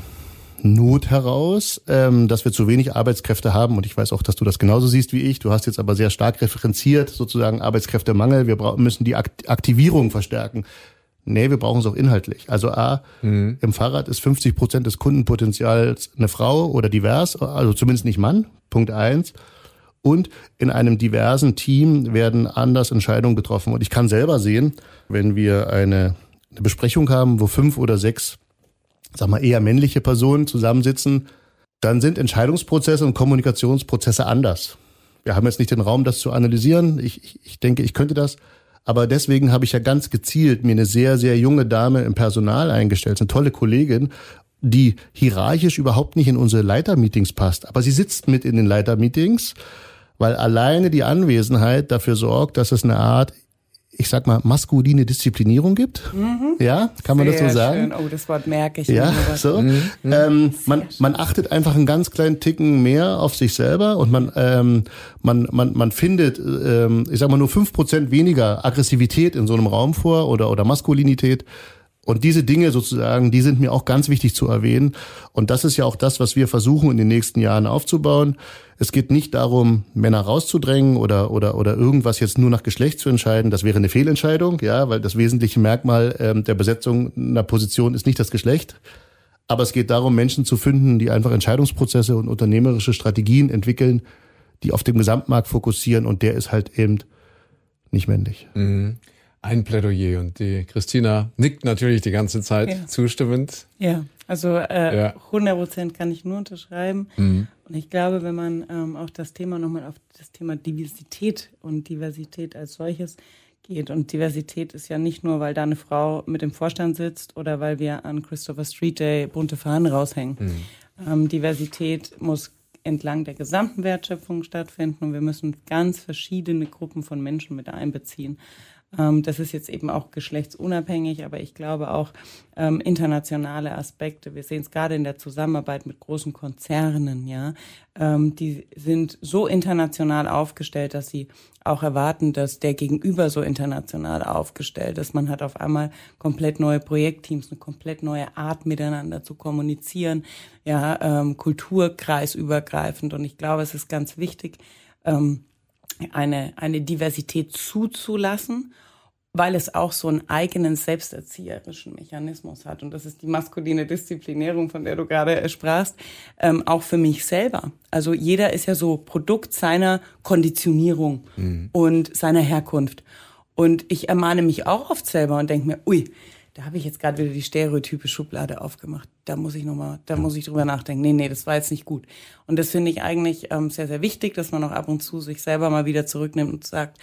Not heraus, ähm, dass wir zu wenig Arbeitskräfte haben. Und ich weiß auch, dass du das genauso siehst wie ich. Du hast jetzt aber sehr stark referenziert, sozusagen Arbeitskräftemangel. Wir müssen die Aktivierung verstärken. Nee, wir brauchen es auch inhaltlich. Also A, mhm. im Fahrrad ist 50 Prozent des Kundenpotenzials eine Frau oder divers, also zumindest nicht Mann. Punkt eins und in einem diversen Team werden anders Entscheidungen getroffen. Und ich kann selber sehen, wenn wir eine, eine Besprechung haben, wo fünf oder sechs, sag mal, eher männliche Personen zusammensitzen, dann sind Entscheidungsprozesse und Kommunikationsprozesse anders. Wir haben jetzt nicht den Raum, das zu analysieren. Ich, ich, ich denke, ich könnte das. Aber deswegen habe ich ja ganz gezielt mir eine sehr, sehr junge Dame im Personal eingestellt, eine tolle Kollegin, die hierarchisch überhaupt nicht in unsere Leitermeetings passt. Aber sie sitzt mit in den Leitermeetings, weil alleine die Anwesenheit dafür sorgt, dass es eine Art ich sag mal, maskuline Disziplinierung gibt. Mhm. Ja, kann man Sehr das so sagen? Schön. Oh, das Wort merke ich. Ja, so. Mhm. Ähm, man, man achtet einfach einen ganz kleinen Ticken mehr auf sich selber und man, ähm, man, man, man findet, ähm, ich sag mal, nur fünf Prozent weniger Aggressivität in so einem Raum vor oder, oder Maskulinität. Und diese Dinge sozusagen, die sind mir auch ganz wichtig zu erwähnen. Und das ist ja auch das, was wir versuchen in den nächsten Jahren aufzubauen. Es geht nicht darum, Männer rauszudrängen oder, oder, oder irgendwas jetzt nur nach Geschlecht zu entscheiden. Das wäre eine Fehlentscheidung, ja, weil das wesentliche Merkmal ähm, der Besetzung einer Position ist nicht das Geschlecht. Aber es geht darum, Menschen zu finden, die einfach Entscheidungsprozesse und unternehmerische Strategien entwickeln, die auf dem Gesamtmarkt fokussieren und der ist halt eben nicht männlich. Mhm ein Plädoyer und die Christina nickt natürlich die ganze Zeit ja. zustimmend. Ja, also äh, ja. 100 Prozent kann ich nur unterschreiben. Mhm. Und ich glaube, wenn man ähm, auch das Thema nochmal auf das Thema Diversität und Diversität als solches geht. Und Diversität ist ja nicht nur, weil da eine Frau mit im Vorstand sitzt oder weil wir an Christopher Street Day bunte Fahnen raushängen. Mhm. Ähm, Diversität muss entlang der gesamten Wertschöpfung stattfinden und wir müssen ganz verschiedene Gruppen von Menschen mit einbeziehen. Ähm, das ist jetzt eben auch geschlechtsunabhängig, aber ich glaube auch ähm, internationale Aspekte. Wir sehen es gerade in der Zusammenarbeit mit großen Konzernen, ja. Ähm, die sind so international aufgestellt, dass sie auch erwarten, dass der Gegenüber so international aufgestellt ist. Man hat auf einmal komplett neue Projektteams, eine komplett neue Art miteinander zu kommunizieren, ja, ähm, kulturkreisübergreifend. Und ich glaube, es ist ganz wichtig, ähm, eine, eine Diversität zuzulassen, weil es auch so einen eigenen selbsterzieherischen Mechanismus hat. Und das ist die maskuline Disziplinierung, von der du gerade sprachst, ähm, auch für mich selber. Also jeder ist ja so Produkt seiner Konditionierung mhm. und seiner Herkunft. Und ich ermahne mich auch oft selber und denke mir, ui, da habe ich jetzt gerade wieder die stereotype Schublade aufgemacht. Da muss ich nochmal, da muss ich drüber nachdenken. Nee, nee, das war jetzt nicht gut. Und das finde ich eigentlich ähm, sehr, sehr wichtig, dass man auch ab und zu sich selber mal wieder zurücknimmt und sagt,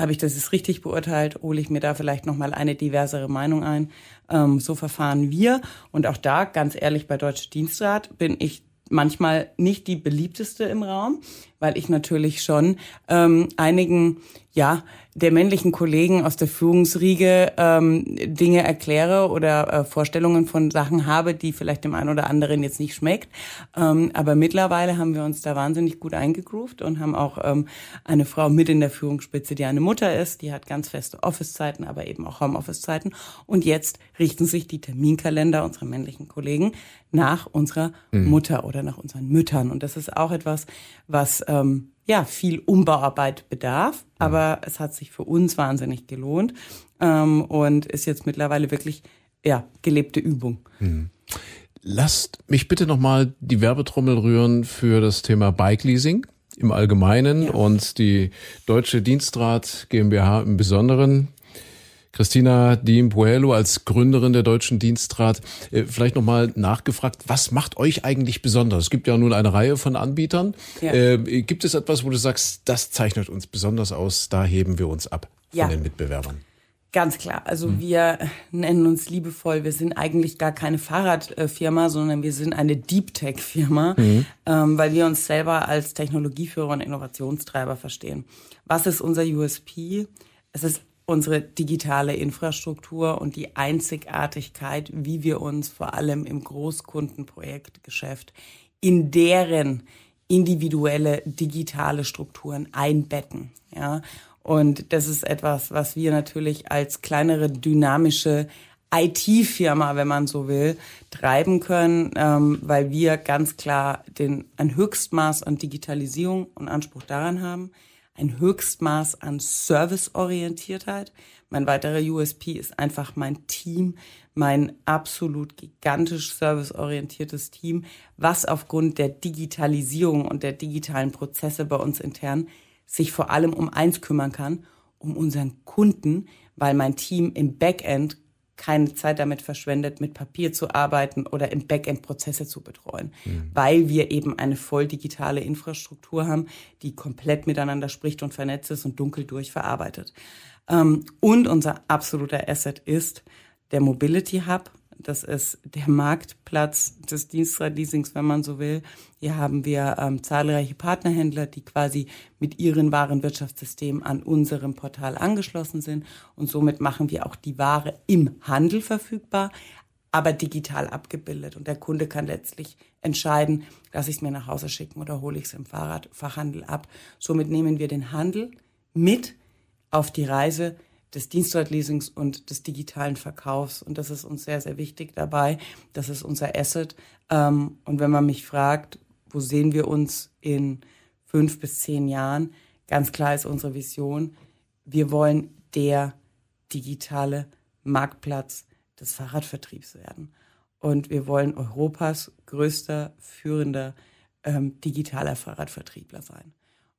habe ich das jetzt richtig beurteilt, hole ich mir da vielleicht nochmal eine diversere Meinung ein. Ähm, so verfahren wir. Und auch da, ganz ehrlich, bei Deutsche Dienstrat bin ich manchmal nicht die beliebteste im Raum, weil ich natürlich schon ähm, einigen ja der männlichen Kollegen aus der Führungsriege ähm, Dinge erkläre oder äh, Vorstellungen von Sachen habe, die vielleicht dem einen oder anderen jetzt nicht schmeckt. Ähm, aber mittlerweile haben wir uns da wahnsinnig gut eingegroovt und haben auch ähm, eine Frau mit in der Führungsspitze, die eine Mutter ist, die hat ganz feste Office-Zeiten, aber eben auch Homeoffice-Zeiten. Und jetzt richten sich die Terminkalender unserer männlichen Kollegen nach unserer mhm. Mutter oder nach unseren Müttern. Und das ist auch etwas, was ähm, ja viel Umbauarbeit bedarf, aber es hat sich für uns wahnsinnig gelohnt ähm, und ist jetzt mittlerweile wirklich ja gelebte Übung. Mhm. Lasst mich bitte nochmal die Werbetrommel rühren für das Thema Bike Leasing im Allgemeinen ja. und die Deutsche Dienstrat GmbH im Besonderen. Christina Diem Puello als Gründerin der Deutschen Dienstrat. Äh, vielleicht nochmal nachgefragt, was macht euch eigentlich besonders? Es gibt ja nun eine Reihe von Anbietern. Ja. Äh, gibt es etwas, wo du sagst, das zeichnet uns besonders aus, da heben wir uns ab von ja. den Mitbewerbern? Ganz klar. Also hm. wir nennen uns liebevoll, wir sind eigentlich gar keine Fahrradfirma, sondern wir sind eine Deep Tech Firma, mhm. ähm, weil wir uns selber als Technologieführer und Innovationstreiber verstehen. Was ist unser USP? Es ist unsere digitale Infrastruktur und die Einzigartigkeit, wie wir uns vor allem im Großkundenprojektgeschäft in deren individuelle digitale Strukturen einbetten. Ja, und das ist etwas, was wir natürlich als kleinere dynamische IT-Firma, wenn man so will, treiben können, ähm, weil wir ganz klar den, ein Höchstmaß an Digitalisierung und Anspruch daran haben ein Höchstmaß an Serviceorientiertheit. Mein weiterer USP ist einfach mein Team, mein absolut gigantisch serviceorientiertes Team, was aufgrund der Digitalisierung und der digitalen Prozesse bei uns intern sich vor allem um eins kümmern kann, um unseren Kunden, weil mein Team im Backend keine Zeit damit verschwendet, mit Papier zu arbeiten oder im Backend Prozesse zu betreuen, mhm. weil wir eben eine voll digitale Infrastruktur haben, die komplett miteinander spricht und vernetzt ist und dunkel durchverarbeitet. Ähm, und unser absoluter Asset ist der Mobility Hub. Das ist der Marktplatz des Dienstradleasings, wenn man so will. Hier haben wir ähm, zahlreiche Partnerhändler, die quasi mit ihren Warenwirtschaftssystemen an unserem Portal angeschlossen sind. Und somit machen wir auch die Ware im Handel verfügbar, aber digital abgebildet. Und der Kunde kann letztlich entscheiden, lasse ich es mir nach Hause schicken oder hole ich es im Fahrradfachhandel ab. Somit nehmen wir den Handel mit auf die Reise des Dienstleasings und des digitalen Verkaufs. Und das ist uns sehr, sehr wichtig dabei. Das ist unser Asset. Ähm, und wenn man mich fragt, wo sehen wir uns in fünf bis zehn Jahren, ganz klar ist unsere Vision, wir wollen der digitale Marktplatz des Fahrradvertriebs werden. Und wir wollen Europas größter, führender ähm, digitaler Fahrradvertriebler sein.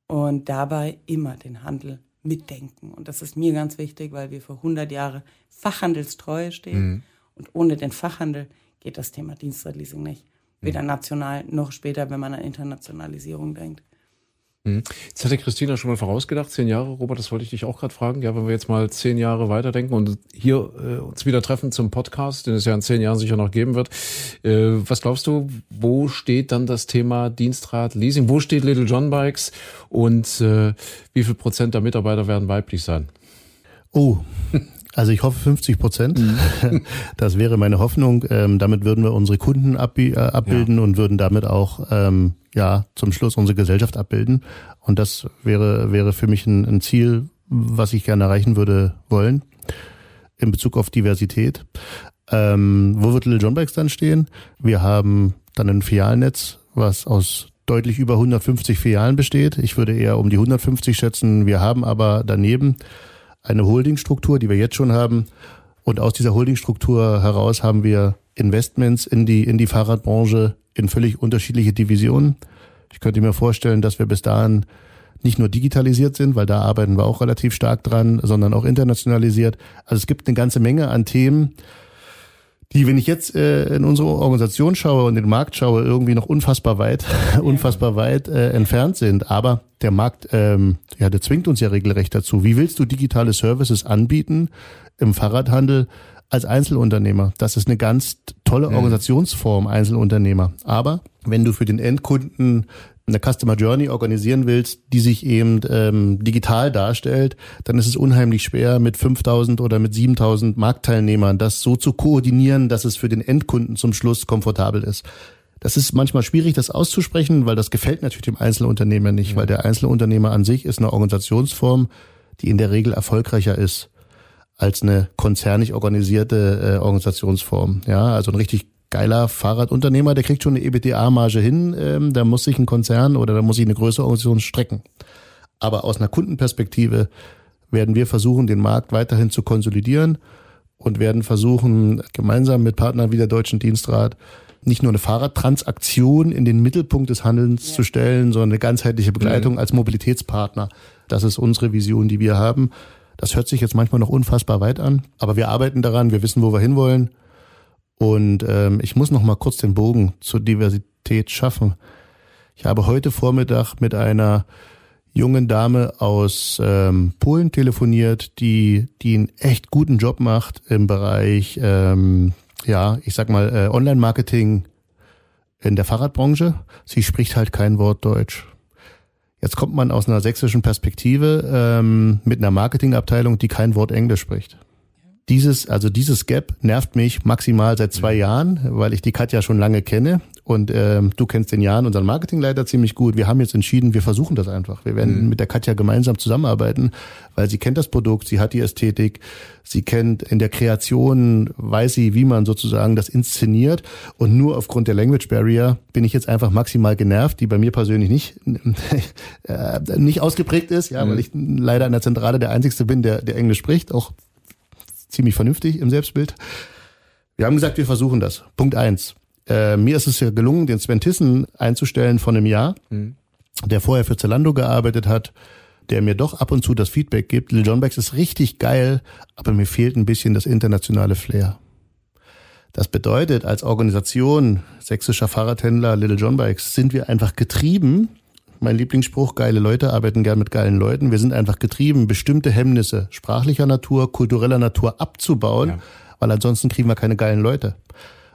Und dabei immer den Handel mitdenken. Und das ist mir ganz wichtig, weil wir für 100 Jahre Fachhandelstreue stehen. Mhm. Und ohne den Fachhandel geht das Thema Dienstradleasing nicht. Weder mhm. national noch später, wenn man an Internationalisierung denkt. Mhm. Jetzt hatte Christina schon mal vorausgedacht, zehn Jahre, Robert, das wollte ich dich auch gerade fragen. Ja, wenn wir jetzt mal zehn Jahre weiterdenken und hier äh, uns wieder treffen zum Podcast, den es ja in zehn Jahren sicher noch geben wird. Äh, was glaubst du, wo steht dann das Thema Dienstrad, Leasing? Wo steht Little John Bikes und äh, wie viel Prozent der Mitarbeiter werden weiblich sein? Oh, also ich hoffe 50 Prozent. Mhm. Das wäre meine Hoffnung. Ähm, damit würden wir unsere Kunden äh, abbilden ja. und würden damit auch ähm, ja zum Schluss unsere Gesellschaft abbilden. Und das wäre wäre für mich ein, ein Ziel, was ich gerne erreichen würde wollen in Bezug auf Diversität. Ähm, wo wird Little John Bikes dann stehen? Wir haben dann ein Filialnetz, was aus deutlich über 150 Filialen besteht. Ich würde eher um die 150 schätzen. Wir haben aber daneben eine Holdingstruktur, die wir jetzt schon haben. Und aus dieser Holdingstruktur heraus haben wir Investments in die, in die Fahrradbranche in völlig unterschiedliche Divisionen. Ich könnte mir vorstellen, dass wir bis dahin nicht nur digitalisiert sind, weil da arbeiten wir auch relativ stark dran, sondern auch internationalisiert. Also es gibt eine ganze Menge an Themen, die, wenn ich jetzt äh, in unsere Organisation schaue und den Markt schaue, irgendwie noch unfassbar weit, unfassbar weit äh, entfernt sind. Aber der Markt, ähm, ja, der zwingt uns ja regelrecht dazu. Wie willst du digitale Services anbieten im Fahrradhandel als Einzelunternehmer? Das ist eine ganz tolle Organisationsform, Einzelunternehmer. Aber wenn du für den Endkunden eine Customer Journey organisieren willst, die sich eben ähm, digital darstellt, dann ist es unheimlich schwer, mit 5000 oder mit 7000 Marktteilnehmern das so zu koordinieren, dass es für den Endkunden zum Schluss komfortabel ist. Das ist manchmal schwierig, das auszusprechen, weil das gefällt natürlich dem Einzelunternehmer nicht, ja. weil der Einzelunternehmer an sich ist eine Organisationsform, die in der Regel erfolgreicher ist als eine konzernig organisierte äh, Organisationsform. Ja, also ein richtig geiler Fahrradunternehmer, der kriegt schon eine EBITDA-Marge hin, ähm, da muss sich ein Konzern oder da muss sich eine größere Organisation strecken. Aber aus einer Kundenperspektive werden wir versuchen, den Markt weiterhin zu konsolidieren und werden versuchen, gemeinsam mit Partnern wie der Deutschen Dienstrat nicht nur eine Fahrradtransaktion in den Mittelpunkt des Handelns ja. zu stellen, sondern eine ganzheitliche Begleitung mhm. als Mobilitätspartner. Das ist unsere Vision, die wir haben. Das hört sich jetzt manchmal noch unfassbar weit an, aber wir arbeiten daran, wir wissen, wo wir hinwollen und ähm, ich muss noch mal kurz den Bogen zur Diversität schaffen. Ich habe heute Vormittag mit einer jungen Dame aus ähm, Polen telefoniert, die die einen echt guten Job macht im Bereich, ähm, ja, ich sag mal äh, Online-Marketing in der Fahrradbranche. Sie spricht halt kein Wort Deutsch. Jetzt kommt man aus einer sächsischen Perspektive ähm, mit einer Marketingabteilung, die kein Wort Englisch spricht. Dieses, also dieses Gap nervt mich maximal seit zwei Jahren, weil ich die Katja schon lange kenne und ähm, du kennst den Jan, unseren Marketingleiter, ziemlich gut. Wir haben jetzt entschieden, wir versuchen das einfach. Wir werden mhm. mit der Katja gemeinsam zusammenarbeiten, weil sie kennt das Produkt, sie hat die Ästhetik, sie kennt in der Kreation, weiß sie, wie man sozusagen das inszeniert. Und nur aufgrund der Language Barrier bin ich jetzt einfach maximal genervt, die bei mir persönlich nicht, äh, nicht ausgeprägt ist, ja, mhm. weil ich leider in der Zentrale der Einzigste bin, der, der Englisch spricht, auch ziemlich vernünftig im Selbstbild. Wir haben gesagt, wir versuchen das. Punkt eins. Äh, mir ist es ja gelungen, den Sven Tissen einzustellen von einem Jahr, mhm. der vorher für Zalando gearbeitet hat, der mir doch ab und zu das Feedback gibt. Lil John Bikes ist richtig geil, aber mir fehlt ein bisschen das internationale Flair. Das bedeutet, als Organisation sächsischer Fahrradhändler Little John Bikes sind wir einfach getrieben mein Lieblingsspruch, geile Leute arbeiten gern mit geilen Leuten. Wir sind einfach getrieben, bestimmte Hemmnisse sprachlicher Natur, kultureller Natur abzubauen, ja. weil ansonsten kriegen wir keine geilen Leute.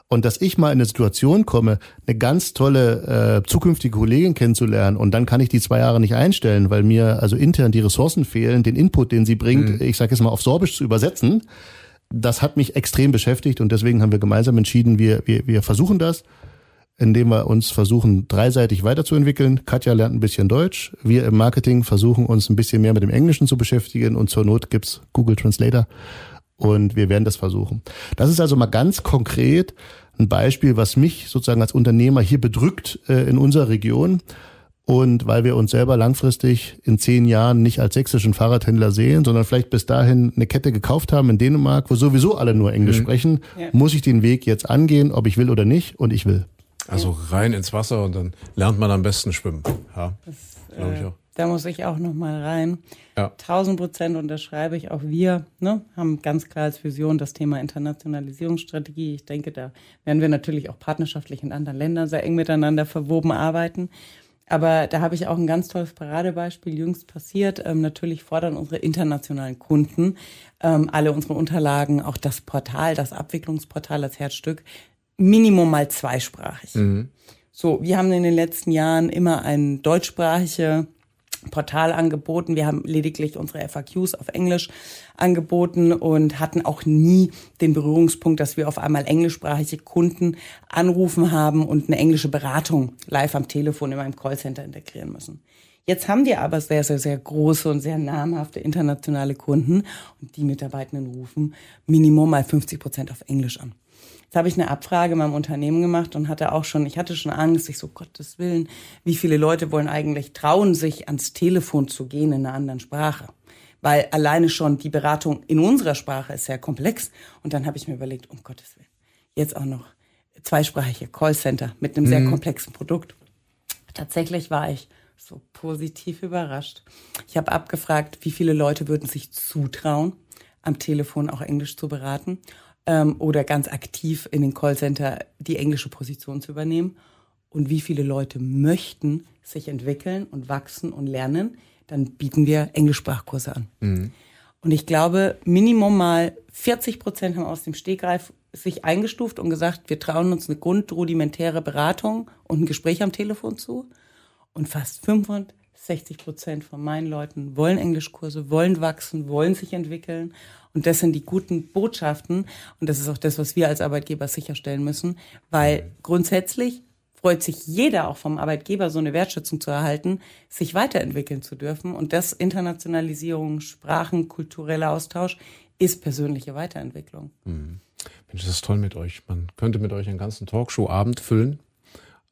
Und dass ich mal in eine Situation komme, eine ganz tolle äh, zukünftige Kollegin kennenzulernen und dann kann ich die zwei Jahre nicht einstellen, weil mir also intern die Ressourcen fehlen, den Input, den sie bringt, mhm. ich sage jetzt mal auf Sorbisch zu übersetzen, das hat mich extrem beschäftigt und deswegen haben wir gemeinsam entschieden, wir, wir, wir versuchen das, indem wir uns versuchen, dreiseitig weiterzuentwickeln. Katja lernt ein bisschen Deutsch. Wir im Marketing versuchen uns ein bisschen mehr mit dem Englischen zu beschäftigen und zur Not gibt's Google Translator und wir werden das versuchen. Das ist also mal ganz konkret ein Beispiel, was mich sozusagen als Unternehmer hier bedrückt äh, in unserer Region. Und weil wir uns selber langfristig in zehn Jahren nicht als sächsischen Fahrradhändler sehen, sondern vielleicht bis dahin eine Kette gekauft haben in Dänemark, wo sowieso alle nur Englisch mhm. sprechen, ja. muss ich den Weg jetzt angehen, ob ich will oder nicht. Und ich will. Also rein ins Wasser und dann lernt man am besten schwimmen. Ja, ich äh, auch. Da muss ich auch noch mal rein. Ja. 1000 Prozent unterschreibe ich. Auch wir ne, haben ganz klar als Vision das Thema Internationalisierungsstrategie. Ich denke, da werden wir natürlich auch partnerschaftlich in anderen Ländern sehr eng miteinander verwoben arbeiten. Aber da habe ich auch ein ganz tolles Paradebeispiel jüngst passiert. Ähm, natürlich fordern unsere internationalen Kunden ähm, alle unsere Unterlagen, auch das Portal, das Abwicklungsportal als Herzstück, Minimum mal zweisprachig. Mhm. So, wir haben in den letzten Jahren immer ein deutschsprachige Portal angeboten. Wir haben lediglich unsere FAQs auf Englisch angeboten und hatten auch nie den Berührungspunkt, dass wir auf einmal englischsprachige Kunden anrufen haben und eine englische Beratung live am Telefon in meinem Callcenter integrieren müssen. Jetzt haben wir aber sehr, sehr, sehr große und sehr namhafte internationale Kunden und die Mitarbeitenden rufen Minimum mal 50 Prozent auf Englisch an. Jetzt habe ich eine Abfrage in meinem Unternehmen gemacht und hatte auch schon, ich hatte schon Angst, ich so, Gottes Willen, wie viele Leute wollen eigentlich trauen, sich ans Telefon zu gehen in einer anderen Sprache? Weil alleine schon die Beratung in unserer Sprache ist sehr komplex. Und dann habe ich mir überlegt, um Gottes Willen, jetzt auch noch zweisprachige Callcenter mit einem mhm. sehr komplexen Produkt. Tatsächlich war ich so positiv überrascht. Ich habe abgefragt, wie viele Leute würden sich zutrauen, am Telefon auch Englisch zu beraten ähm, oder ganz aktiv in den Callcenter die englische Position zu übernehmen und wie viele Leute möchten sich entwickeln und wachsen und lernen, dann bieten wir Englischsprachkurse an. Mhm. Und ich glaube, Minimum mal 40 Prozent haben aus dem Stegreif sich eingestuft und gesagt, wir trauen uns eine grundrudimentäre Beratung und ein Gespräch am Telefon zu. Und fast 65 Prozent von meinen Leuten wollen Englischkurse, wollen wachsen, wollen sich entwickeln. Und das sind die guten Botschaften. Und das ist auch das, was wir als Arbeitgeber sicherstellen müssen, weil grundsätzlich freut sich jeder auch vom Arbeitgeber, so eine Wertschätzung zu erhalten, sich weiterentwickeln zu dürfen. Und das Internationalisierung, Sprachen, kultureller Austausch ist persönliche Weiterentwicklung. Mhm. Mensch, das ist toll mit euch. Man könnte mit euch einen ganzen Talkshow-Abend füllen.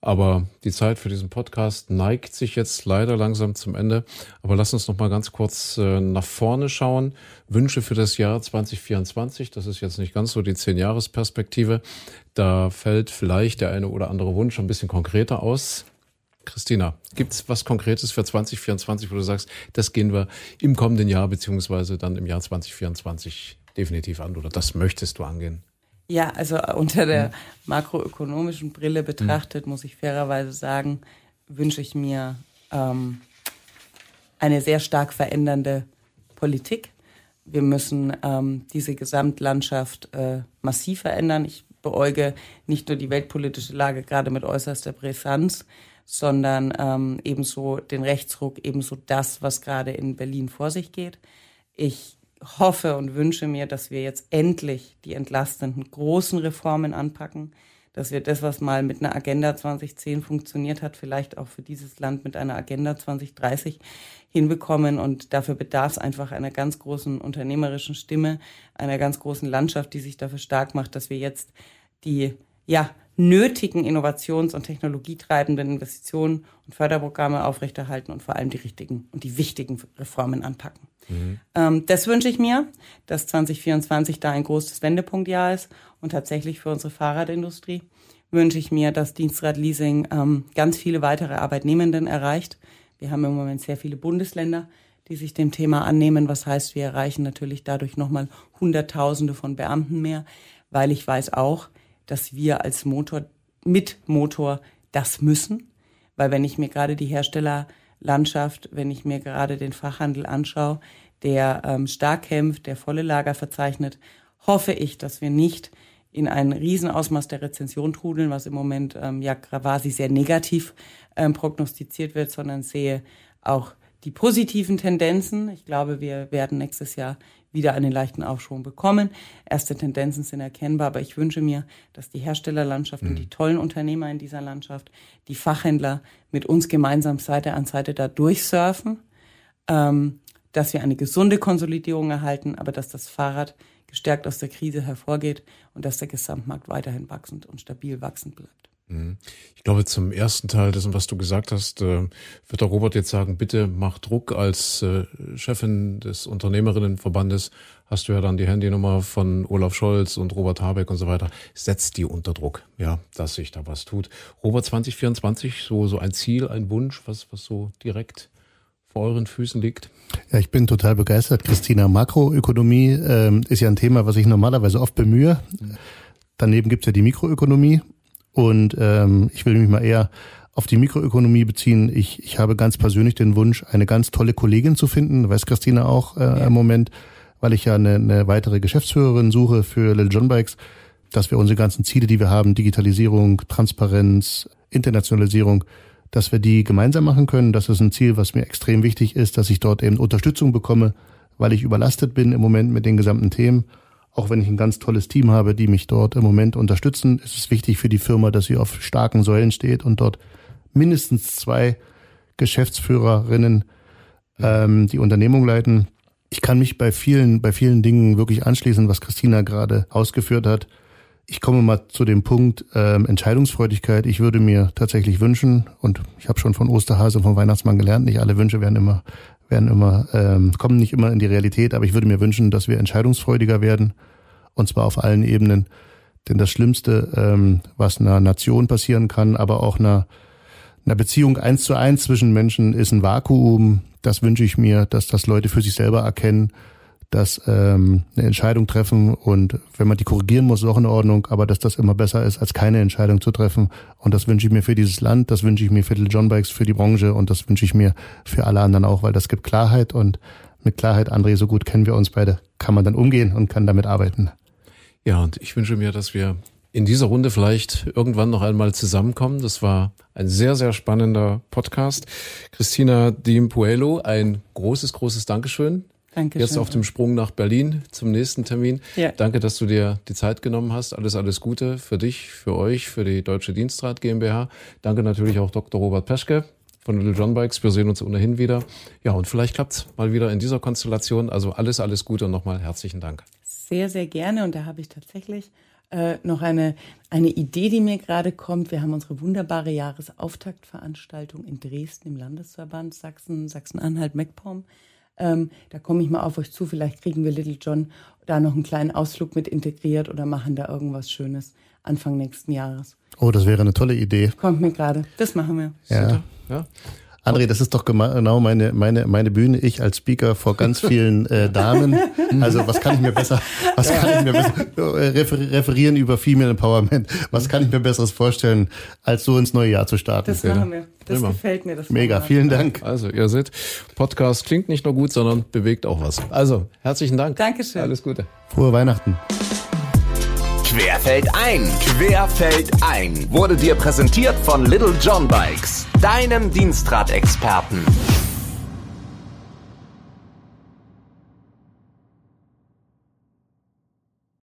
Aber die Zeit für diesen Podcast neigt sich jetzt leider langsam zum Ende. Aber lass uns noch mal ganz kurz äh, nach vorne schauen. Wünsche für das Jahr 2024. Das ist jetzt nicht ganz so die Zehn-Jahres-Perspektive. Da fällt vielleicht der eine oder andere Wunsch ein bisschen konkreter aus. Christina, gibt's was Konkretes für 2024, wo du sagst, das gehen wir im kommenden Jahr beziehungsweise dann im Jahr 2024 definitiv an oder das möchtest du angehen? Ja, also unter der hm. makroökonomischen Brille hm. betrachtet, muss ich fairerweise sagen, wünsche ich mir ähm, eine sehr stark verändernde Politik. Wir müssen ähm, diese Gesamtlandschaft äh, massiv verändern. Ich beäuge nicht nur die weltpolitische Lage gerade mit äußerster Brisanz, sondern ähm, ebenso den Rechtsruck, ebenso das, was gerade in Berlin vor sich geht. Ich hoffe und wünsche mir, dass wir jetzt endlich die entlastenden großen Reformen anpacken, dass wir das, was mal mit einer Agenda 2010 funktioniert hat, vielleicht auch für dieses Land mit einer Agenda 2030 hinbekommen. Und dafür bedarf es einfach einer ganz großen unternehmerischen Stimme, einer ganz großen Landschaft, die sich dafür stark macht, dass wir jetzt die, ja, nötigen innovations- und technologietreibenden Investitionen und Förderprogramme aufrechterhalten und vor allem die richtigen und die wichtigen Reformen anpacken. Mhm. Ähm, das wünsche ich mir, dass 2024 da ein großes Wendepunktjahr ist und tatsächlich für unsere Fahrradindustrie wünsche ich mir, dass Dienstrad Leasing ähm, ganz viele weitere Arbeitnehmenden erreicht. Wir haben im Moment sehr viele Bundesländer, die sich dem Thema annehmen, was heißt, wir erreichen natürlich dadurch nochmal Hunderttausende von Beamten mehr, weil ich weiß auch, dass wir als Motor mit Motor das müssen, weil wenn ich mir gerade die Hersteller Landschaft, wenn ich mir gerade den Fachhandel anschaue, der ähm, stark kämpft, der volle Lager verzeichnet, hoffe ich, dass wir nicht in ein Riesenausmaß der Rezension trudeln, was im Moment ähm, ja quasi sehr negativ ähm, prognostiziert wird, sondern sehe auch die positiven Tendenzen. Ich glaube, wir werden nächstes Jahr wieder einen leichten Aufschwung bekommen. Erste Tendenzen sind erkennbar, aber ich wünsche mir, dass die Herstellerlandschaft mhm. und die tollen Unternehmer in dieser Landschaft, die Fachhändler mit uns gemeinsam Seite an Seite da durchsurfen, ähm, dass wir eine gesunde Konsolidierung erhalten, aber dass das Fahrrad gestärkt aus der Krise hervorgeht und dass der Gesamtmarkt weiterhin wachsend und stabil wachsend bleibt. Mhm. Ich glaube, zum ersten Teil dessen, was du gesagt hast, äh, wird der Robert jetzt sagen, bitte mach Druck. Als äh, Chefin des Unternehmerinnenverbandes hast du ja dann die Handynummer von Olaf Scholz und Robert Habeck und so weiter. Setzt die unter Druck, ja, dass sich da was tut. Robert 2024, so, so ein Ziel, ein Wunsch, was, was so direkt vor euren Füßen liegt? Ja, ich bin total begeistert. Christina, Makroökonomie ähm, ist ja ein Thema, was ich normalerweise oft bemühe. Daneben gibt's ja die Mikroökonomie und ähm, ich will mich mal eher auf die Mikroökonomie beziehen. Ich, ich habe ganz persönlich den Wunsch, eine ganz tolle Kollegin zu finden, weiß Christina auch äh, ja. im Moment, weil ich ja eine, eine weitere Geschäftsführerin suche für Little John Bikes, dass wir unsere ganzen Ziele, die wir haben, Digitalisierung, Transparenz, Internationalisierung, dass wir die gemeinsam machen können. Das ist ein Ziel, was mir extrem wichtig ist, dass ich dort eben Unterstützung bekomme, weil ich überlastet bin im Moment mit den gesamten Themen. Auch wenn ich ein ganz tolles Team habe, die mich dort im Moment unterstützen, ist es wichtig für die Firma, dass sie auf starken Säulen steht und dort mindestens zwei Geschäftsführerinnen ähm, die Unternehmung leiten. Ich kann mich bei vielen, bei vielen Dingen wirklich anschließen, was Christina gerade ausgeführt hat. Ich komme mal zu dem Punkt ähm, Entscheidungsfreudigkeit. Ich würde mir tatsächlich wünschen, und ich habe schon von Osterhase und vom Weihnachtsmann gelernt, nicht alle Wünsche werden immer werden immer, ähm, kommen nicht immer in die Realität, aber ich würde mir wünschen, dass wir entscheidungsfreudiger werden, und zwar auf allen Ebenen. Denn das Schlimmste, ähm, was einer Nation passieren kann, aber auch einer, einer Beziehung eins zu eins zwischen Menschen, ist ein Vakuum. Das wünsche ich mir, dass das Leute für sich selber erkennen dass ähm, eine Entscheidung treffen und wenn man die korrigieren muss, ist auch in Ordnung, aber dass das immer besser ist, als keine Entscheidung zu treffen. Und das wünsche ich mir für dieses Land, das wünsche ich mir für die John Bikes, für die Branche und das wünsche ich mir für alle anderen auch, weil das gibt Klarheit und mit Klarheit, André, so gut kennen wir uns beide, kann man dann umgehen und kann damit arbeiten. Ja, und ich wünsche mir, dass wir in dieser Runde vielleicht irgendwann noch einmal zusammenkommen. Das war ein sehr, sehr spannender Podcast. Christina Dimpuelo, ein großes, großes Dankeschön Danke Jetzt auf dem Sprung nach Berlin zum nächsten Termin. Ja. Danke, dass du dir die Zeit genommen hast. Alles, alles Gute für dich, für euch, für die Deutsche Dienstrat GmbH. Danke natürlich auch Dr. Robert Peschke von Little John Bikes. Wir sehen uns ohnehin wieder. Ja, und vielleicht klappt's mal wieder in dieser Konstellation. Also alles, alles Gute und nochmal herzlichen Dank. Sehr, sehr gerne. Und da habe ich tatsächlich äh, noch eine, eine Idee, die mir gerade kommt. Wir haben unsere wunderbare Jahresauftaktveranstaltung in Dresden im Landesverband Sachsen, Sachsen-Anhalt, MacPom. Ähm, da komme ich mal auf euch zu. Vielleicht kriegen wir Little John da noch einen kleinen Ausflug mit integriert oder machen da irgendwas Schönes Anfang nächsten Jahres. Oh, das wäre eine tolle Idee. Kommt mir gerade. Das machen wir. Ja. ja. André, das ist doch genau meine, meine, meine Bühne. Ich als Speaker vor ganz vielen äh, Damen. Also was kann ich mir besser, was kann ich mir besser äh, referieren über Female Empowerment? Was kann ich mir besseres vorstellen, als so ins neue Jahr zu starten? Das machen wir. Das Immer. gefällt mir. Das Mega, vielen Dank. Also ihr seht, Podcast klingt nicht nur gut, sondern bewegt auch was. Also herzlichen Dank. Dankeschön. Alles Gute. Frohe Weihnachten. Querfeld ein, Querfeld ein wurde dir präsentiert von Little John Bikes, deinem Dienstradexperten.